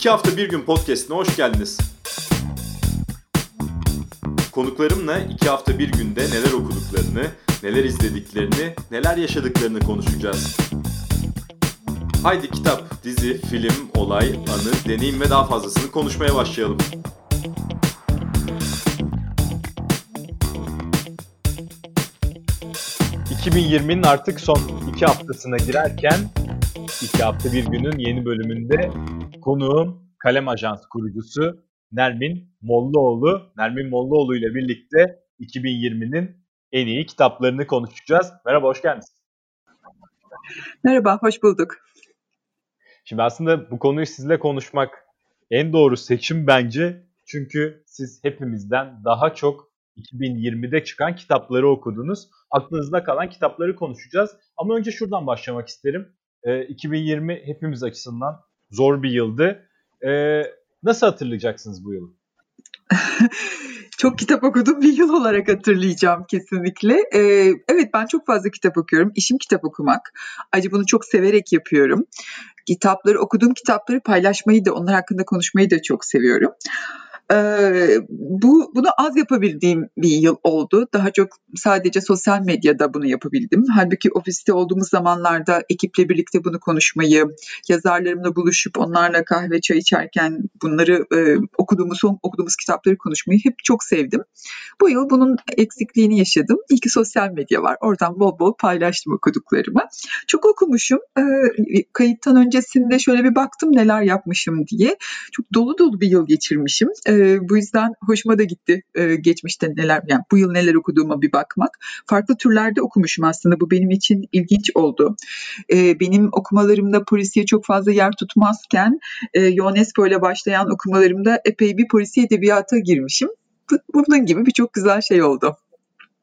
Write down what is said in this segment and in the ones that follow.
İki hafta bir gün podcastine hoş geldiniz. Konuklarımla iki hafta bir günde neler okuduklarını, neler izlediklerini, neler yaşadıklarını konuşacağız. Haydi kitap, dizi, film, olay, anı, deneyim ve daha fazlasını konuşmaya başlayalım. ...2020'nin artık son iki haftasına girerken... ...iki hafta bir günün yeni bölümünde... ...konuğum Kalem Ajans kurucusu Nermin Mollaoğlu. Nermin Mollaoğlu ile birlikte 2020'nin en iyi kitaplarını konuşacağız. Merhaba, hoş geldiniz. Merhaba, hoş bulduk. Şimdi aslında bu konuyu sizle konuşmak en doğru seçim bence. Çünkü siz hepimizden daha çok 2020'de çıkan kitapları okudunuz. Aklınızda kalan kitapları konuşacağız. Ama önce şuradan başlamak isterim. E, 2020 hepimiz açısından zor bir yıldı. E, nasıl hatırlayacaksınız bu yılı? çok kitap okudum bir yıl olarak hatırlayacağım kesinlikle. Ee, evet ben çok fazla kitap okuyorum. İşim kitap okumak. Ayrıca bunu çok severek yapıyorum. Kitapları okuduğum kitapları paylaşmayı da onlar hakkında konuşmayı da çok seviyorum. Bu bunu az yapabildiğim bir yıl oldu. Daha çok sadece sosyal medyada bunu yapabildim. Halbuki ofiste olduğumuz zamanlarda ekiple birlikte bunu konuşmayı, yazarlarımla buluşup onlarla kahve çay içerken bunları e, okuduğumuz son okuduğumuz kitapları konuşmayı hep çok sevdim. Bu yıl bunun eksikliğini yaşadım. İyi ki sosyal medya var. Oradan bol bol paylaştım okuduklarımı. Çok okumuşum. Ee, kayıttan öncesinde şöyle bir baktım neler yapmışım diye. Çok dolu dolu bir yıl geçirmişim. Ee, bu yüzden hoşuma da gitti geçmişte neler yani bu yıl neler okuduğuma bir bakmak. Farklı türlerde okumuşum aslında bu benim için ilginç oldu. Benim okumalarımda polisiye çok fazla yer tutmazken Ionesco ile başlayan okumalarımda epey bir polisiye edebiyata girmişim. Bunun gibi birçok güzel şey oldu.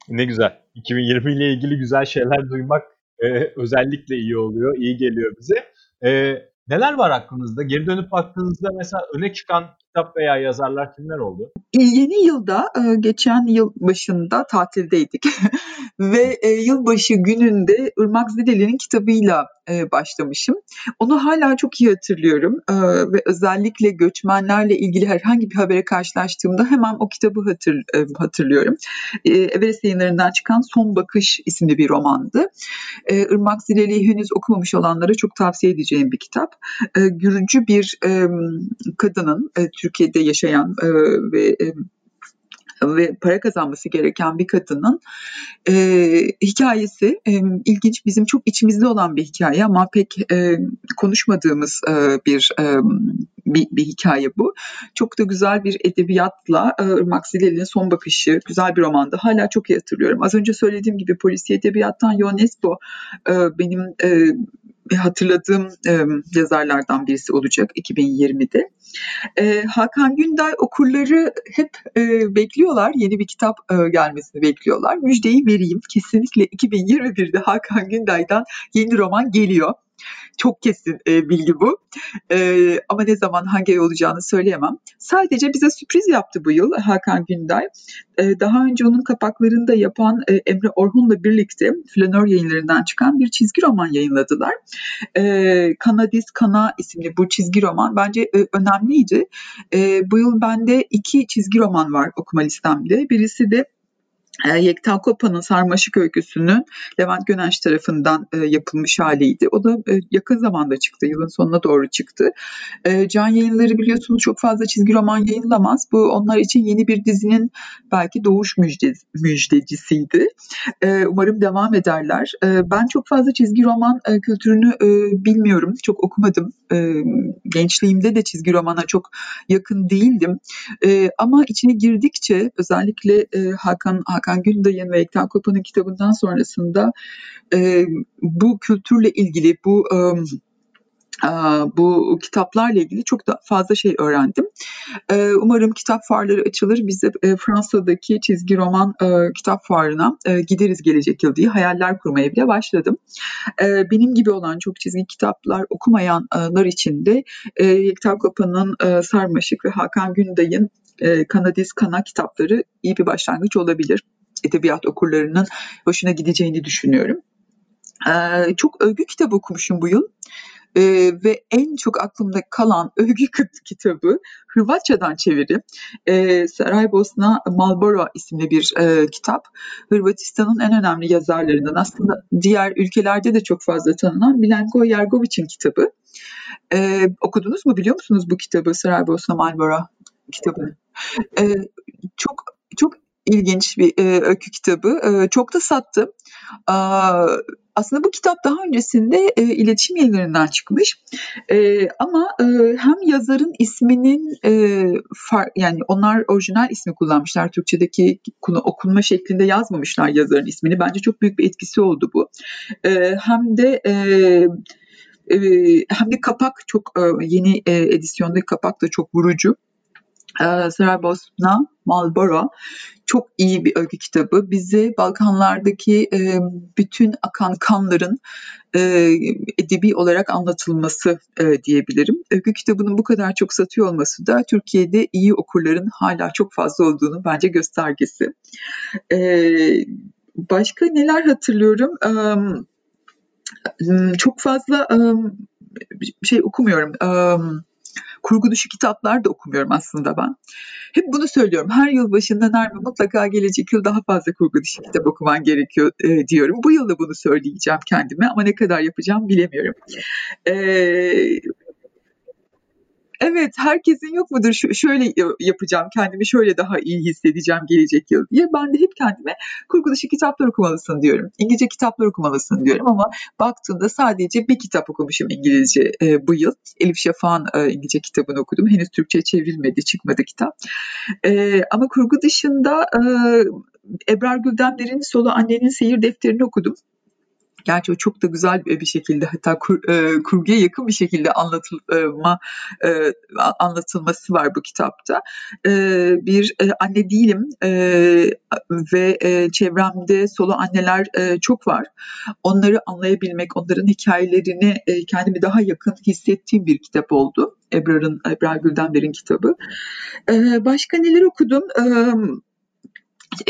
Ne güzel. 2020 ile ilgili güzel şeyler duymak e, özellikle iyi oluyor, iyi geliyor bize. E, Neler var aklınızda? Geri dönüp baktığınızda mesela öne çıkan kitap veya yazarlar kimler oldu? Yeni yılda, e, geçen yıl başında tatildeydik ve e, yılbaşı gününde Irmak Zideli'nin kitabıyla e, başlamışım. Onu hala çok iyi hatırlıyorum ve özellikle göçmenlerle ilgili herhangi bir habere karşılaştığımda hemen o kitabı hatır, hatırlıyorum. Everest yayınlarından çıkan Son Bakış isimli bir romandı. Irmak Zideli'yi henüz okumamış olanlara çok tavsiye edeceğim bir kitap. Gürcü bir kadının, Türkiye'de yaşayan ve ve para kazanması gereken bir kadının e, hikayesi e, ilginç bizim çok içimizde olan bir hikaye ama pek e, konuşmadığımız e, bir, e, bir bir hikaye bu. Çok da güzel bir edebiyatla e, Irmak Zileli'nin son bakışı güzel bir romandı. Hala çok iyi hatırlıyorum. Az önce söylediğim gibi polisiye edebiyattan Ionesco e, benim e, hatırladığım e, yazarlardan birisi olacak 2020'de. E, Hakan Günday okurları hep e, bekliyorlar, yeni bir kitap e, gelmesini bekliyorlar. Müjdeyi vereyim, kesinlikle 2021'de Hakan Günday'dan yeni roman geliyor. Çok kesin e, bilgi bu. E, ama ne zaman hangi ay olacağını söyleyemem. Sadece bize sürpriz yaptı bu yıl Hakan Günday. E, daha önce onun kapaklarında yapan e, Emre Orhun'la birlikte Flanör yayınlarından çıkan bir çizgi roman yayınladılar. E, Kanadis Kana isimli bu çizgi roman bence e, önemliydi. E, bu yıl bende iki çizgi roman var okuma listemde. Birisi de Yekta Kopa'nın Sarmaşık Öyküsü'nün Levent Gönenç tarafından e, yapılmış haliydi. O da e, yakın zamanda çıktı, yılın sonuna doğru çıktı. E, Can yayınları biliyorsunuz çok fazla çizgi roman yayınlamaz. Bu onlar için yeni bir dizinin belki doğuş müjde, müjdecisiydi. Umarım devam ederler. Ben çok fazla çizgi roman kültürünü bilmiyorum, çok okumadım. Gençliğimde de çizgi romana çok yakın değildim. Ama içine girdikçe özellikle Hakan Hakan Hakan Günday'ın ve Ekten Kopa'nın kitabından sonrasında e, bu kültürle ilgili, bu e, bu kitaplarla ilgili çok da fazla şey öğrendim. Umarım kitap fuarları açılır. Biz de Fransa'daki çizgi roman kitap fuarına gideriz gelecek yıl diye hayaller kurmaya bile başladım. Benim gibi olan çok çizgi kitaplar okumayanlar için de Yekta Kopa'nın Sarmaşık ve Hakan Günday'ın Kanadis Kana kitapları iyi bir başlangıç olabilir edebiyat okurlarının hoşuna gideceğini düşünüyorum. Ee, çok övgü kitap okumuşum bu yıl. e, ve en çok aklımda kalan övgü kitabı Hırvatçadan çeviri e, Saraybosna Malboro isimli bir e, kitap. Hırvatistan'ın en önemli yazarlarından aslında diğer ülkelerde de çok fazla tanınan Milenko Yergovic'in kitabı. E, okudunuz mu biliyor musunuz bu kitabı Saraybosna Malboro kitabını? E, çok çok ilginç bir e, öykü kitabı. E, çok da sattı. E, aslında bu kitap daha öncesinde e, iletişim yayınlarından çıkmış. E, ama e, hem yazarın isminin e, far, yani onlar orijinal ismi kullanmışlar. Türkçedeki okunma şeklinde yazmamışlar yazarın ismini. Bence çok büyük bir etkisi oldu bu. E, hem de e, hem de kapak çok yeni e, edisyondaki kapak da çok vurucu. E, Saraybosna Marlboro çok iyi bir öykü kitabı. Bize Balkanlardaki e, bütün akan kanların e, edebi olarak anlatılması e, diyebilirim. Öykü kitabının bu kadar çok satıyor olması da Türkiye'de iyi okurların hala çok fazla olduğunu bence göstergesi. E, başka neler hatırlıyorum? E, çok fazla e, şey okumuyorum. E, kurgu dışı kitaplar da okumuyorum aslında ben. Hep bunu söylüyorum. Her yıl başında Nermin mutlaka gelecek yıl daha fazla kurgu dışı kitap okuman gerekiyor e, diyorum. Bu yıl da bunu söyleyeceğim kendime ama ne kadar yapacağım bilemiyorum. Eee Evet, herkesin yok mudur şu, şöyle yapacağım, kendimi şöyle daha iyi hissedeceğim gelecek yıl diye. Ben de hep kendime kurgu dışı kitaplar okumalısın diyorum. İngilizce kitaplar okumalısın diyorum ama baktığında sadece bir kitap okumuşum İngilizce e, bu yıl. Elif Şafak'ın e, İngilizce kitabını okudum. Henüz Türkçe çevrilmedi, çıkmadı kitap. E, ama kurgu dışında e, Ebrar Güldenler'in Solu Annenin Seyir Defterini okudum. Gerçi o çok da güzel bir şekilde hatta kur, e, kurguya yakın bir şekilde anlatılma e, anlatılması var bu kitapta. E, bir e, anne değilim e, ve e, çevremde solo anneler e, çok var. Onları anlayabilmek, onların hikayelerini e, kendimi daha yakın hissettiğim bir kitap oldu. Ebrar'ın Ebrar Güldenber'in kitabı. E, başka neler okudum? E, e,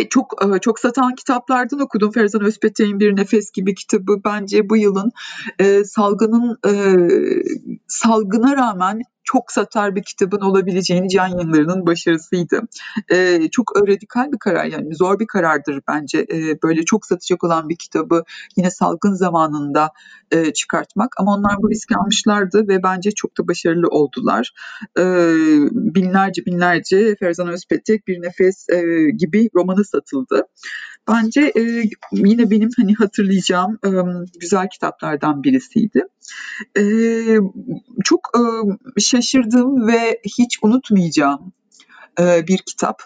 çok e, çok satan kitaplardan okudum. Ferzan Özpetek'in Bir Nefes gibi kitabı bence bu yılın e, salgının e, salgına rağmen çok satar bir kitabın olabileceğini Can Yayınları'nın başarısıydı. E, çok radikal bir karar yani zor bir karardır bence. E, böyle çok satacak olan bir kitabı yine salgın zamanında e, çıkartmak. Ama onlar bu riski almışlardı ve bence çok da başarılı oldular. E, binlerce binlerce Ferzan Özpetek Bir Nefes e, gibi romanı satıldı. Bence e, yine benim hani hatırlayacağım e, güzel kitaplardan birisiydi. E, çok e, şaşırdığım ve hiç unutmayacağım e, bir kitap.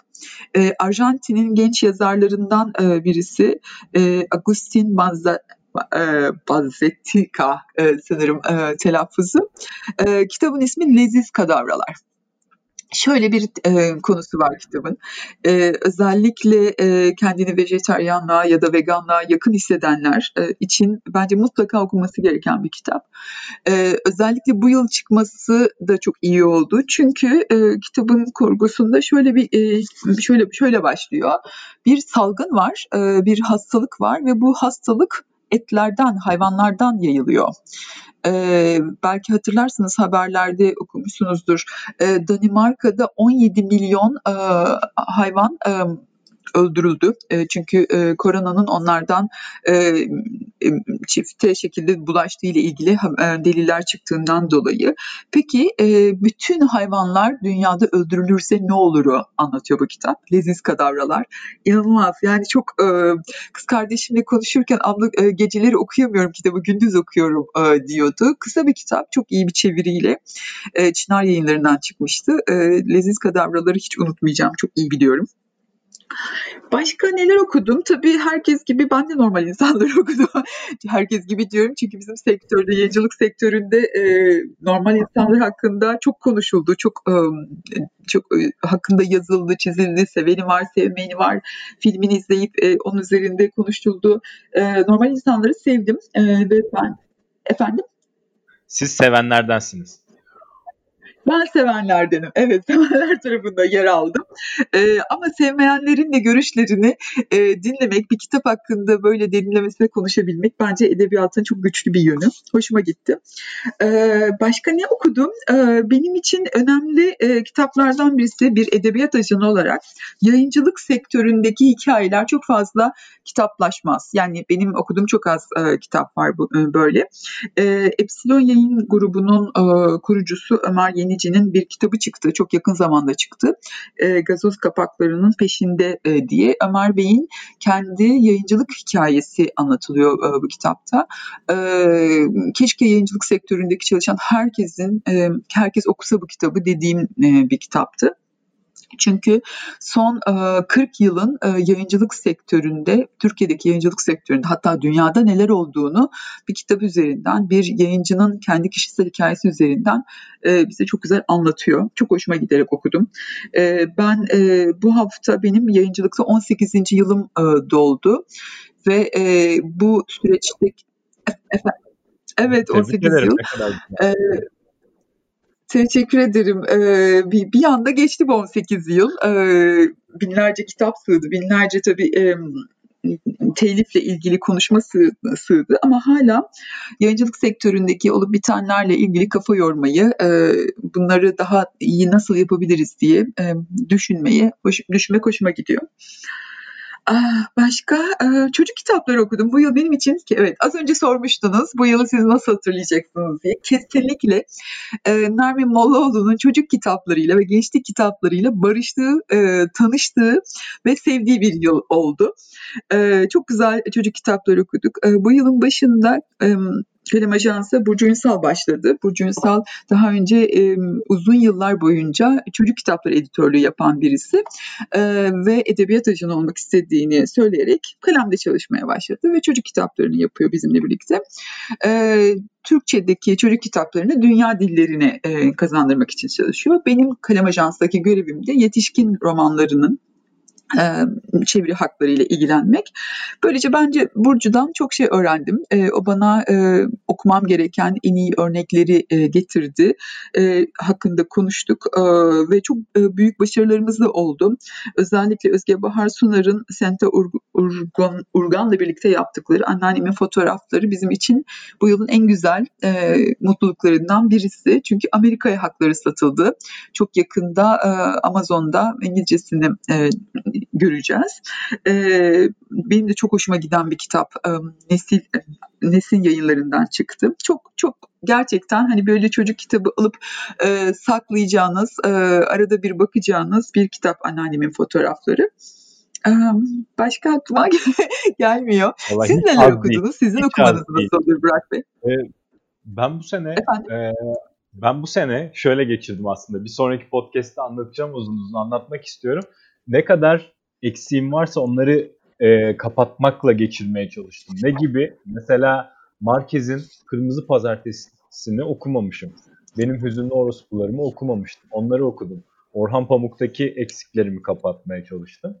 E, Arjantin'in genç yazarlarından e, birisi e, Agustin Banza, e, e, sanırım e, telaffuzu. E, kitabın ismi Leziz Kadavralar. Şöyle bir e, konusu var kitabın. E, özellikle e, kendini vejetaryenliğe ya da veganlığa yakın hissedenler e, için bence mutlaka okunması gereken bir kitap. E, özellikle bu yıl çıkması da çok iyi oldu. Çünkü e, kitabın kurgusunda şöyle bir e, şöyle şöyle başlıyor. Bir salgın var, e, bir hastalık var ve bu hastalık etlerden, hayvanlardan yayılıyor. Ee, belki hatırlarsınız haberlerde okumuşsunuzdur. Ee, Danimarka'da 17 milyon e, hayvan e, öldürüldü. E, çünkü e, koronanın onlardan e, e, çifte şekilde bulaştığı ile ilgili deliller çıktığından dolayı. Peki bütün hayvanlar dünyada öldürülürse ne oluru anlatıyor bu kitap. Leziz kadavralar. İnanılmaz. Yani çok kız kardeşimle konuşurken abla geceleri okuyamıyorum kitabı gündüz okuyorum diyordu. Kısa bir kitap. Çok iyi bir çeviriyle e, Çınar yayınlarından çıkmıştı. Leziz kadavraları hiç unutmayacağım. Çok iyi biliyorum. Başka neler okudum? Tabii herkes gibi ben de normal insanları okudum. herkes gibi diyorum çünkü bizim sektörde, yayıncılık sektöründe e, normal insanlar hakkında çok konuşuldu. Çok e, çok e, hakkında yazıldı, çizildi. Seveni var, sevmeyeni var. Filmini izleyip e, onun üzerinde konuşuldu. E, normal insanları sevdim e, ve ben efendim siz sevenlerdensiniz. Ben sevenlerdenim. Evet, sevenler tarafında yer aldım. Eee, ama sevmeyenlerin de görüşlerini, eee, dinlemek, bir kitap hakkında böyle derinlemesine konuşabilmek bence edebiyatın çok güçlü bir yönü. Hoşuma gitti. Eee, başka ne okudum? Eee, benim için önemli, eee, kitaplardan birisi bir edebiyat ajanı olarak yayıncılık sektöründeki hikayeler çok fazla kitaplaşmaz. Yani benim okuduğum çok az, eee, kitap var bu eee, böyle. Eee, Epsilon Yayın Grubu'nun, eee, kurucusu Ömer Yenici'nin bir kitabı çıktı. Çok yakın zamanda çıktı. E, gazoz kapaklarının peşinde e, diye Ömer Bey'in kendi yayıncılık hikayesi anlatılıyor e, bu kitapta. E, keşke yayıncılık sektöründeki çalışan herkesin e, herkes okusa bu kitabı dediğim e, bir kitaptı. Çünkü son 40 yılın yayıncılık sektöründe, Türkiye'deki yayıncılık sektöründe hatta dünyada neler olduğunu bir kitap üzerinden, bir yayıncının kendi kişisel hikayesi üzerinden bize çok güzel anlatıyor. Çok hoşuma giderek okudum. Ben bu hafta benim yayıncılıkta 18. yılım doldu ve bu süreçte efendim, Evet 18 yıl. Ee, Teşekkür ederim. Ee, bir, bir anda geçti bu 18 yıl. Ee, binlerce kitap sığdı, binlerce tabii e, telifle ilgili konuşma sığdı ama hala yayıncılık sektöründeki olup bitenlerle ilgili kafa yormayı, e, bunları daha iyi nasıl yapabiliriz diye e, düşünmeye, hoş, düşünmek hoşuma gidiyor. Başka çocuk kitapları okudum. Bu yıl benim için evet az önce sormuştunuz bu yılı siz nasıl hatırlayacaksınız diye. Kesinlikle Nermin Mollaoğlu'nun çocuk kitaplarıyla ve gençlik kitaplarıyla barıştığı, tanıştığı ve sevdiği bir yıl oldu. Çok güzel çocuk kitapları okuduk. Bu yılın başında Kalem Ajansı Burcu Ünsal başladı. Burcu Ünsal daha önce e, uzun yıllar boyunca çocuk kitapları editörlüğü yapan birisi e, ve edebiyat ajanı olmak istediğini söyleyerek kalemde çalışmaya başladı ve çocuk kitaplarını yapıyor bizimle birlikte. E, Türkçedeki çocuk kitaplarını dünya dillerine e, kazandırmak için çalışıyor. Benim Kalem Ajansı'daki görevim de yetişkin romanlarının çeviri hakları ile ilgilenmek. Böylece bence Burcu'dan çok şey öğrendim. O bana okumam gereken en iyi örnekleri getirdi. Hakkında konuştuk ve çok büyük başarılarımız da oldu. Özellikle Özge Bahar Sunar'ın Sente Urgan, Urgan'la birlikte yaptıkları anneannemin fotoğrafları bizim için bu yılın en güzel e, mutluluklarından birisi. Çünkü Amerika'ya hakları satıldı. Çok yakında e, Amazon'da İngilizcesini e, göreceğiz. E, benim de çok hoşuma giden bir kitap. E, Nesil Nesin yayınlarından çıktı. Çok çok gerçekten hani böyle çocuk kitabı alıp e, saklayacağınız, e, arada bir bakacağınız bir kitap anneannemin fotoğrafları. Başka aklıma gelmiyor. Vallahi Siz neler okudunuz? Değil. Sizin hiç okumanız nasıl olur Burak Bey? Ee, ben bu sene e, ben bu sene şöyle geçirdim aslında. Bir sonraki podcast'te anlatacağım uzun uzun anlatmak istiyorum. Ne kadar eksiğim varsa onları e, kapatmakla geçirmeye çalıştım. Ne gibi? Mesela Marquez'in Kırmızı Pazartesi'ni okumamışım. Benim Hüzünlü Orospularımı okumamıştım. Onları okudum. Orhan Pamuk'taki eksiklerimi kapatmaya çalıştım.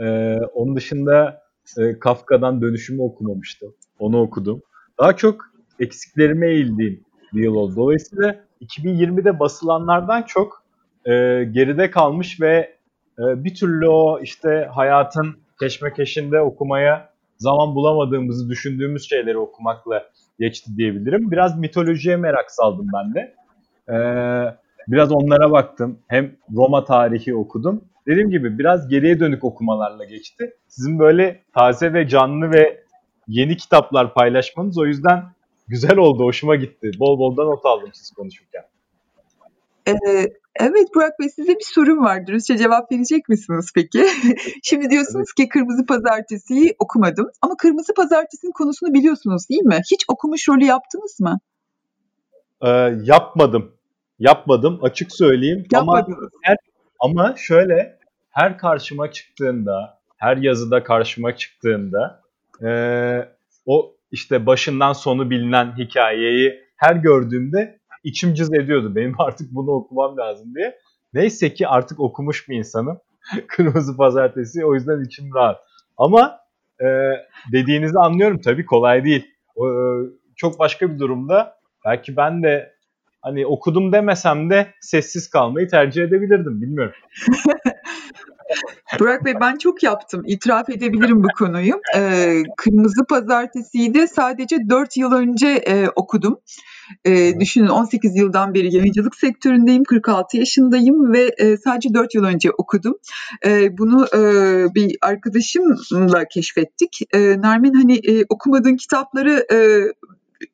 Ee, onun dışında e, Kafka'dan Dönüşümü okumamıştım. Onu okudum. Daha çok eksiklerime eğildiğim bir yıl oldu. Dolayısıyla 2020'de basılanlardan çok e, geride kalmış ve e, bir türlü o işte hayatın keşmekeşinde okumaya zaman bulamadığımızı düşündüğümüz şeyleri okumakla geçti diyebilirim. Biraz mitolojiye merak saldım ben de. Ee, biraz onlara baktım. Hem Roma tarihi okudum. Dediğim gibi biraz geriye dönük okumalarla geçti. Sizin böyle taze ve canlı ve yeni kitaplar paylaşmanız o yüzden güzel oldu, hoşuma gitti. Bol bol da not aldım siz konuşurken. Ee, evet Burak Bey size bir sorum var. Dürüstçe cevap verecek misiniz peki? Şimdi diyorsunuz ki Kırmızı Pazartesi'yi okumadım. Ama Kırmızı Pazartesi'nin konusunu biliyorsunuz değil mi? Hiç okumuş rolü yaptınız mı? Ee, yapmadım. Yapmadım açık söyleyeyim. Ama, her, ama şöyle her karşıma çıktığında, her yazıda karşıma çıktığında e, o işte başından sonu bilinen hikayeyi her gördüğümde içim cız ediyordu. Benim artık bunu okumam lazım diye. Neyse ki artık okumuş bir insanım. Kırmızı Pazartesi o yüzden içim rahat. Ama e, dediğinizi anlıyorum tabii kolay değil. E, çok başka bir durumda belki ben de hani okudum demesem de sessiz kalmayı tercih edebilirdim. Bilmiyorum. Burak Bey ben çok yaptım. İtiraf edebilirim bu konuyu. Ee, Kırmızı Pazartesi'yi de sadece 4 yıl önce e, okudum. E, düşünün 18 yıldan beri yayıncılık sektöründeyim. 46 yaşındayım ve e, sadece 4 yıl önce okudum. E, bunu e, bir arkadaşımla keşfettik. E, Nermin hani e, okumadığın kitapları e,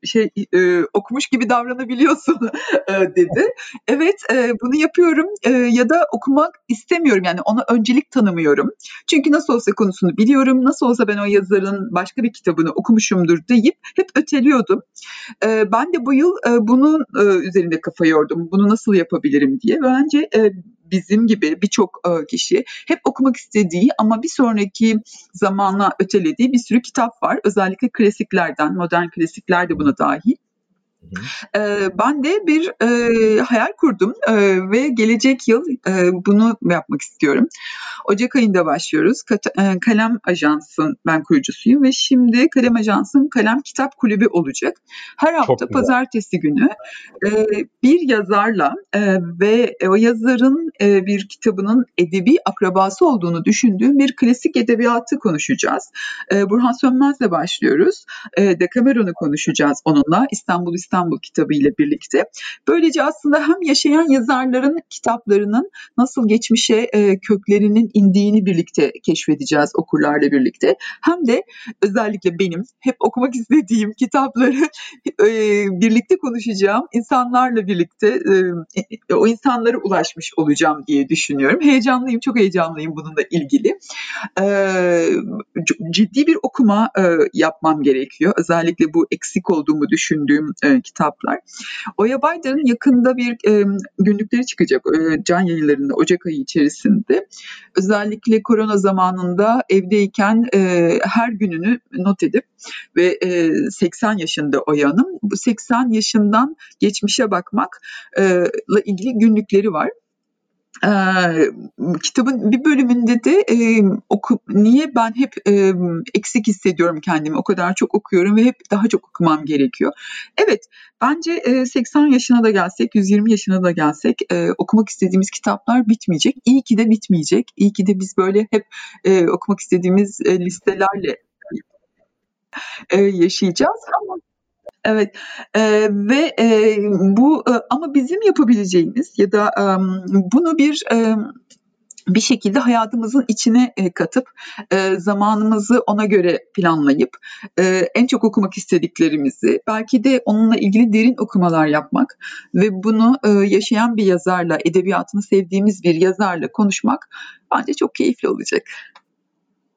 şey e, okumuş gibi davranabiliyorsun e, dedi. Evet e, bunu yapıyorum e, ya da okumak istemiyorum yani ona öncelik tanımıyorum. Çünkü nasıl olsa konusunu biliyorum, nasıl olsa ben o yazarın başka bir kitabını okumuşumdur deyip hep öteliyordum. E, ben de bu yıl e, bunun e, üzerinde kafa yordum. Bunu nasıl yapabilirim diye. Bence e, bizim gibi birçok e, kişi hep okumak istediği ama bir sonraki zamana ötelediği bir sürü kitap var. Özellikle klasiklerden, modern klasikler de buna dahil. Ee, ben de bir e, hayal kurdum e, ve gelecek yıl e, bunu yapmak istiyorum. Ocak ayında başlıyoruz. Kat- e, Kalem Ajans'ın ben kurucusuyum ve şimdi Kalem Ajans'ın Kalem Kitap Kulübü olacak. Her hafta pazartesi günü e, bir yazarla e, ve o yazarın e, bir kitabının edebi akrabası olduğunu düşündüğüm bir klasik edebiyatı konuşacağız. E, Burhan Sönmez'le başlıyoruz. E, Decameron'u konuşacağız onunla. İstanbul İstanbul İstanbul kitabı ile birlikte. Böylece aslında hem yaşayan yazarların kitaplarının nasıl geçmişe e, köklerinin indiğini birlikte keşfedeceğiz okurlarla birlikte. Hem de özellikle benim hep okumak istediğim kitapları e, birlikte konuşacağım insanlarla birlikte e, o insanlara ulaşmış olacağım diye düşünüyorum. Heyecanlıyım, çok heyecanlıyım bununla ilgili. Ciddi bir okuma yapmam gerekiyor. Özellikle bu eksik olduğumu düşündüğüm kitaplar. Oya Baydar'ın yakında bir e, günlükleri çıkacak e, can yayınlarında Ocak ayı içerisinde. Özellikle korona zamanında evdeyken e, her gününü not edip ve e, 80 yaşında Oya Hanım. Bu 80 yaşından geçmişe bakmakla ilgili günlükleri var. Ee, kitabın bir bölümünde de e, oku, niye ben hep e, eksik hissediyorum kendimi o kadar çok okuyorum ve hep daha çok okumam gerekiyor. Evet bence e, 80 yaşına da gelsek 120 yaşına da gelsek e, okumak istediğimiz kitaplar bitmeyecek. İyi ki de bitmeyecek. İyi ki de biz böyle hep e, okumak istediğimiz e, listelerle e, yaşayacağız ama Evet eee, ve eee, bu ama bizim yapabileceğimiz ya da emm, bunu bir emm, bir şekilde hayatımızın içine katıp zamanımızı ona göre planlayıp en çok okumak istediklerimizi belki de onunla ilgili derin okumalar yapmak ve bunu yaşayan bir yazarla, edebiyatını sevdiğimiz bir yazarla konuşmak bence çok keyifli olacak.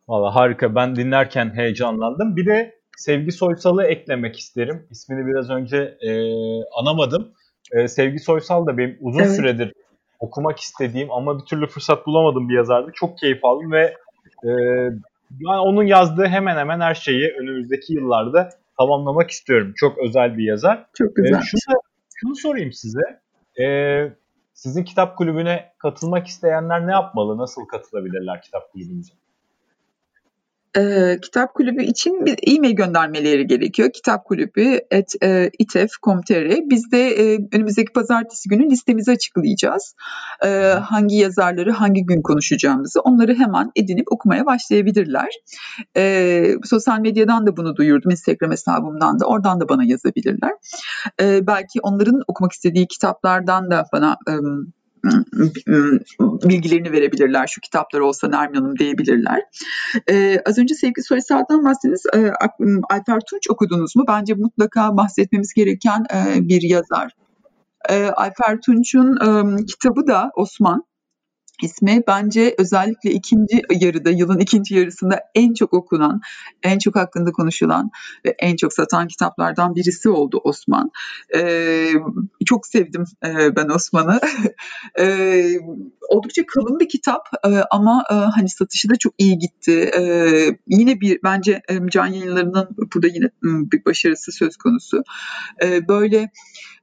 Valla harika. Ben dinlerken heyecanlandım. Bir de Sevgi Soysal'ı eklemek isterim. İsmini biraz önce e, anamadım. E, Sevgi Soysal da benim uzun evet. süredir okumak istediğim ama bir türlü fırsat bulamadım bir yazardı. Çok keyif aldım ve e, yani onun yazdığı hemen hemen her şeyi önümüzdeki yıllarda tamamlamak istiyorum. Çok özel bir yazar. Çok güzel. E, şunu, şunu sorayım size. E, sizin kitap kulübüne katılmak isteyenler ne yapmalı? Nasıl katılabilirler kitap kulübünüze? E, kitap kulübü için bir e-mail göndermeleri gerekiyor. Kitap kulübü at e, itef.com.tr Biz de e, önümüzdeki pazartesi günü listemizi açıklayacağız. E, hangi yazarları hangi gün konuşacağımızı onları hemen edinip okumaya başlayabilirler. E, sosyal medyadan da bunu duyurdum. Instagram hesabımdan da oradan da bana yazabilirler. E, belki onların okumak istediği kitaplardan da bana e, bilgilerini verebilirler. Şu kitaplar olsa Nermin Hanım diyebilirler. Ee, az önce sevgili Soysal'dan bahsettiniz. Ee, Alper Tunç okudunuz mu? Bence mutlaka bahsetmemiz gereken e, bir yazar. Ee, Alper Tunç'un e, kitabı da Osman ismi bence özellikle ikinci yarıda, yılın ikinci yarısında en çok okunan, en çok hakkında konuşulan ve en çok satan kitaplardan birisi oldu Osman. Ee, çok sevdim e, ben Osman'ı. e, oldukça kalın bir kitap e, ama e, hani satışı da çok iyi gitti. E, yine bir bence e, can yayınlarının burada yine bir başarısı söz konusu. E, böyle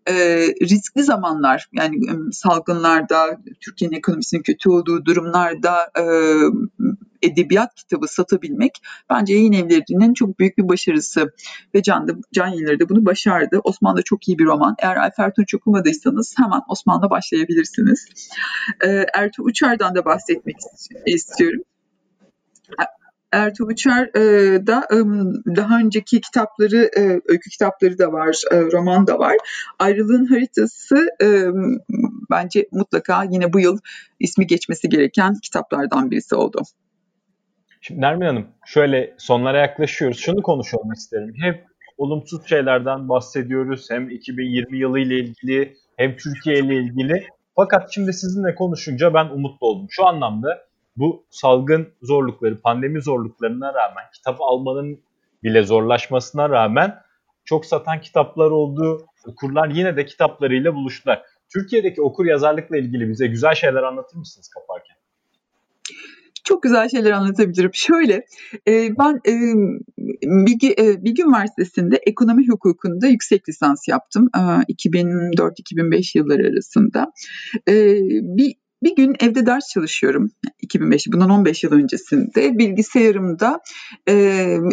e, riskli zamanlar yani salgınlarda, Türkiye'nin ekonomisinin kötü olduğu durumlarda e, edebiyat kitabı satabilmek bence yayın evlerinin çok büyük bir başarısı ve Can, Can Yayınları da bunu başardı. Osman da çok iyi bir roman. Eğer Ayfer Tunç okumadıysanız hemen Osman'la başlayabilirsiniz. E, Ertuğ Uçar'dan da bahsetmek istiyorum. Ertuğrul Uçar e, da e, daha önceki kitapları, e, öykü kitapları da var, e, roman da var. Ayrılığın haritası e, bence mutlaka yine bu yıl ismi geçmesi gereken kitaplardan birisi oldu. Şimdi Nermin Hanım şöyle sonlara yaklaşıyoruz. Şunu konuşalım isterim. Hep olumsuz şeylerden bahsediyoruz. Hem 2020 yılı ile ilgili hem Türkiye ile ilgili. Fakat şimdi sizinle konuşunca ben umutlu oldum. Şu anlamda bu salgın zorlukları, pandemi zorluklarına rağmen kitap almanın bile zorlaşmasına rağmen çok satan kitaplar oldu. Okurlar yine de kitaplarıyla buluştular. Türkiye'deki okur yazarlıkla ilgili bize güzel şeyler anlatır mısınız kaparken? Çok güzel şeyler anlatabilirim. Şöyle, e, ben e, Bilgi, e, Üniversitesi'nde ekonomi hukukunda yüksek lisans yaptım. E, 2004-2005 yılları arasında. E, bir bir gün evde ders çalışıyorum 2005 bundan 15 yıl öncesinde bilgisayarımda e,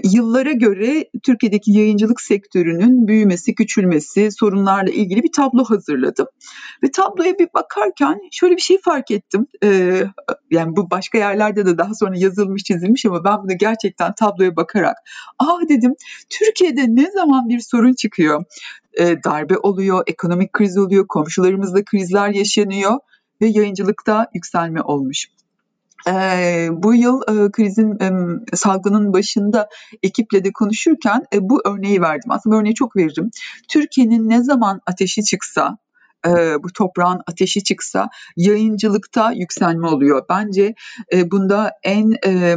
yıllara göre Türkiye'deki yayıncılık sektörünün büyümesi, küçülmesi, sorunlarla ilgili bir tablo hazırladım. Ve tabloya bir bakarken şöyle bir şey fark ettim. E, yani bu başka yerlerde de daha sonra yazılmış, çizilmiş ama ben bunu gerçekten tabloya bakarak ah dedim Türkiye'de ne zaman bir sorun çıkıyor? E, darbe oluyor, ekonomik kriz oluyor, komşularımızda krizler yaşanıyor ve yayıncılıkta yükselme olmuş. Ee, bu yıl e, krizin e, salgının başında ekiple de konuşurken e, bu örneği verdim. Aslında bu örneği çok veririm. Türkiye'nin ne zaman ateşi çıksa e, bu toprağın ateşi çıksa yayıncılıkta yükselme oluyor. Bence e, bunda en e,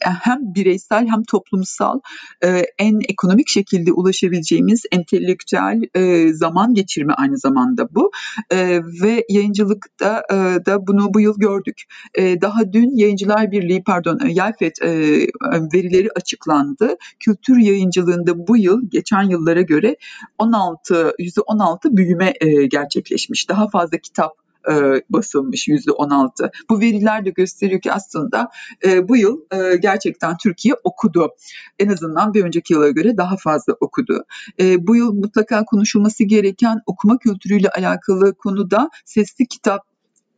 hem bireysel hem toplumsal e, en ekonomik şekilde ulaşabileceğimiz entelektüel e, zaman geçirme aynı zamanda bu. E, ve yayıncılıkta e, da bunu bu yıl gördük. E, daha dün Yayıncılar Birliği pardon e, Yelfet e, verileri açıklandı. Kültür yayıncılığında bu yıl geçen yıllara göre 16 %16 büyüme e, gerçekleşti gerçekleşmiş. Daha fazla kitap e, basılmış yüzde 16. Bu veriler de gösteriyor ki aslında e, bu yıl e, gerçekten Türkiye okudu. En azından bir önceki yıla göre daha fazla okudu. E, bu yıl mutlaka konuşulması gereken okuma kültürüyle alakalı konuda sesli kitap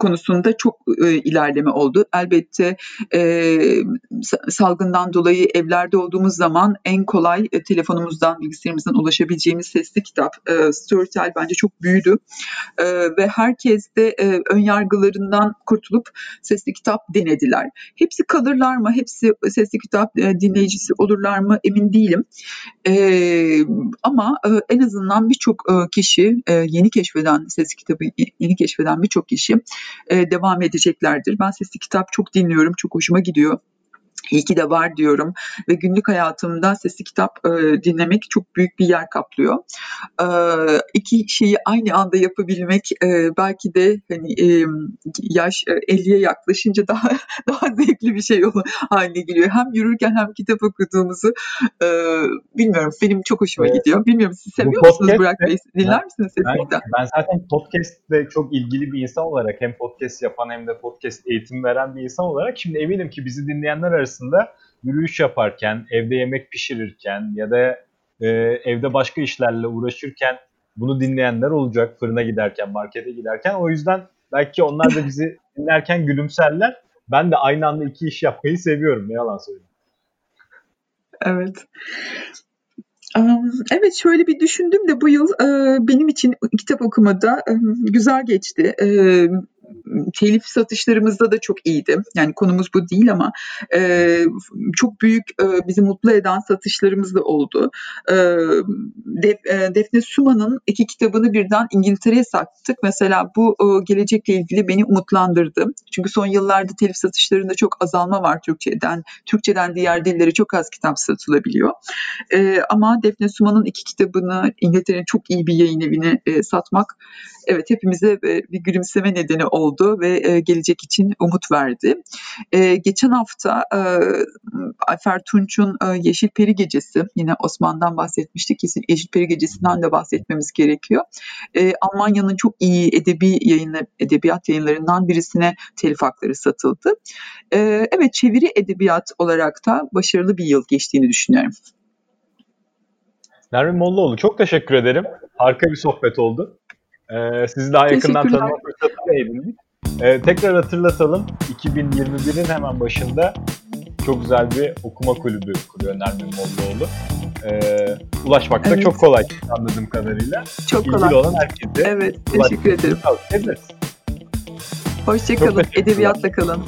konusunda çok e, ilerleme oldu. Elbette e, salgından dolayı evlerde olduğumuz zaman en kolay e, telefonumuzdan, bilgisayarımızdan ulaşabileceğimiz sesli kitap e, Storytel bence çok büyüdü. E, ve herkes de e, ön yargılarından kurtulup sesli kitap denediler. Hepsi kalırlar mı? Hepsi sesli kitap e, dinleyicisi olurlar mı? Emin değilim. E, ama e, en azından birçok e, kişi e, yeni keşfeden sesli kitabı yeni keşfeden birçok kişi e, devam edeceklerdir. Ben sesli kitap çok dinliyorum, çok hoşuma gidiyor. İyi ki de var diyorum ve günlük hayatımda sesli kitap e, dinlemek çok büyük bir yer kaplıyor. E, iki şeyi aynı anda yapabilmek e, belki de hani e, yaş e, 50'ye yaklaşınca daha daha zevkli bir şey haline geliyor. Hem yürürken hem kitap okuduğumuzu e, bilmiyorum benim çok hoşuma evet. gidiyor. Bilmiyorum siz seviyor musunuz Burak Bey? Dinler misiniz sesli ben, kitap? Ben zaten podcastle çok ilgili bir insan olarak hem podcast yapan hem de podcast eğitim veren bir insan olarak şimdi eminim ki bizi dinleyenler arasında arasında yürüyüş yaparken, evde yemek pişirirken ya da e, evde başka işlerle uğraşırken bunu dinleyenler olacak. Fırına giderken, markete giderken. O yüzden belki onlar da bizi dinlerken gülümserler. Ben de aynı anda iki iş yapmayı seviyorum. Ne yalan söyleyeyim. Evet. Evet şöyle bir düşündüm de bu yıl benim için kitap okumada güzel geçti telif satışlarımızda da çok iyiydi. Yani konumuz bu değil ama e, çok büyük e, bizi mutlu eden satışlarımız da oldu. E, Def, e, Defne Suma'nın iki kitabını birden İngiltere'ye sattık. Mesela bu e, gelecekle ilgili beni umutlandırdı. Çünkü son yıllarda telif satışlarında çok azalma var Türkçeden. Türkçeden diğer dillere çok az kitap satılabiliyor. E, ama Defne Suma'nın iki kitabını İngiltere'nin çok iyi bir yayın evine e, satmak evet hepimize e, bir gülümseme nedeni oldu oldu ve e, gelecek için umut verdi. E, geçen hafta e, Ayfer Tunç'un Yeşil Peri Gecesi, yine Osman'dan bahsetmiştik, kesin Yeşil Peri Gecesi'nden de bahsetmemiz gerekiyor. Almanya'nın çok iyi edebi yayını, edebiyat yayınlarından birisine telif hakları satıldı. Evet, çeviri edebiyat olarak da başarılı bir yıl geçtiğini düşünüyorum. Nermin Mollaoğlu çok teşekkür ederim. Harika bir sohbet oldu. Ee, sizi daha yakından tanıma fırsatı edindik. Ee, tekrar hatırlatalım. 2021'in hemen başında çok güzel bir okuma kulübü kuruyor Nermin Mollaoğlu. Ee, ulaşmak da evet. çok kolay anladığım kadarıyla. Çok İlgili kolay. olan herkese Evet, teşekkür ederim. Tavsiye ederiz. Hoşçakalın. Edebiyatla kalın.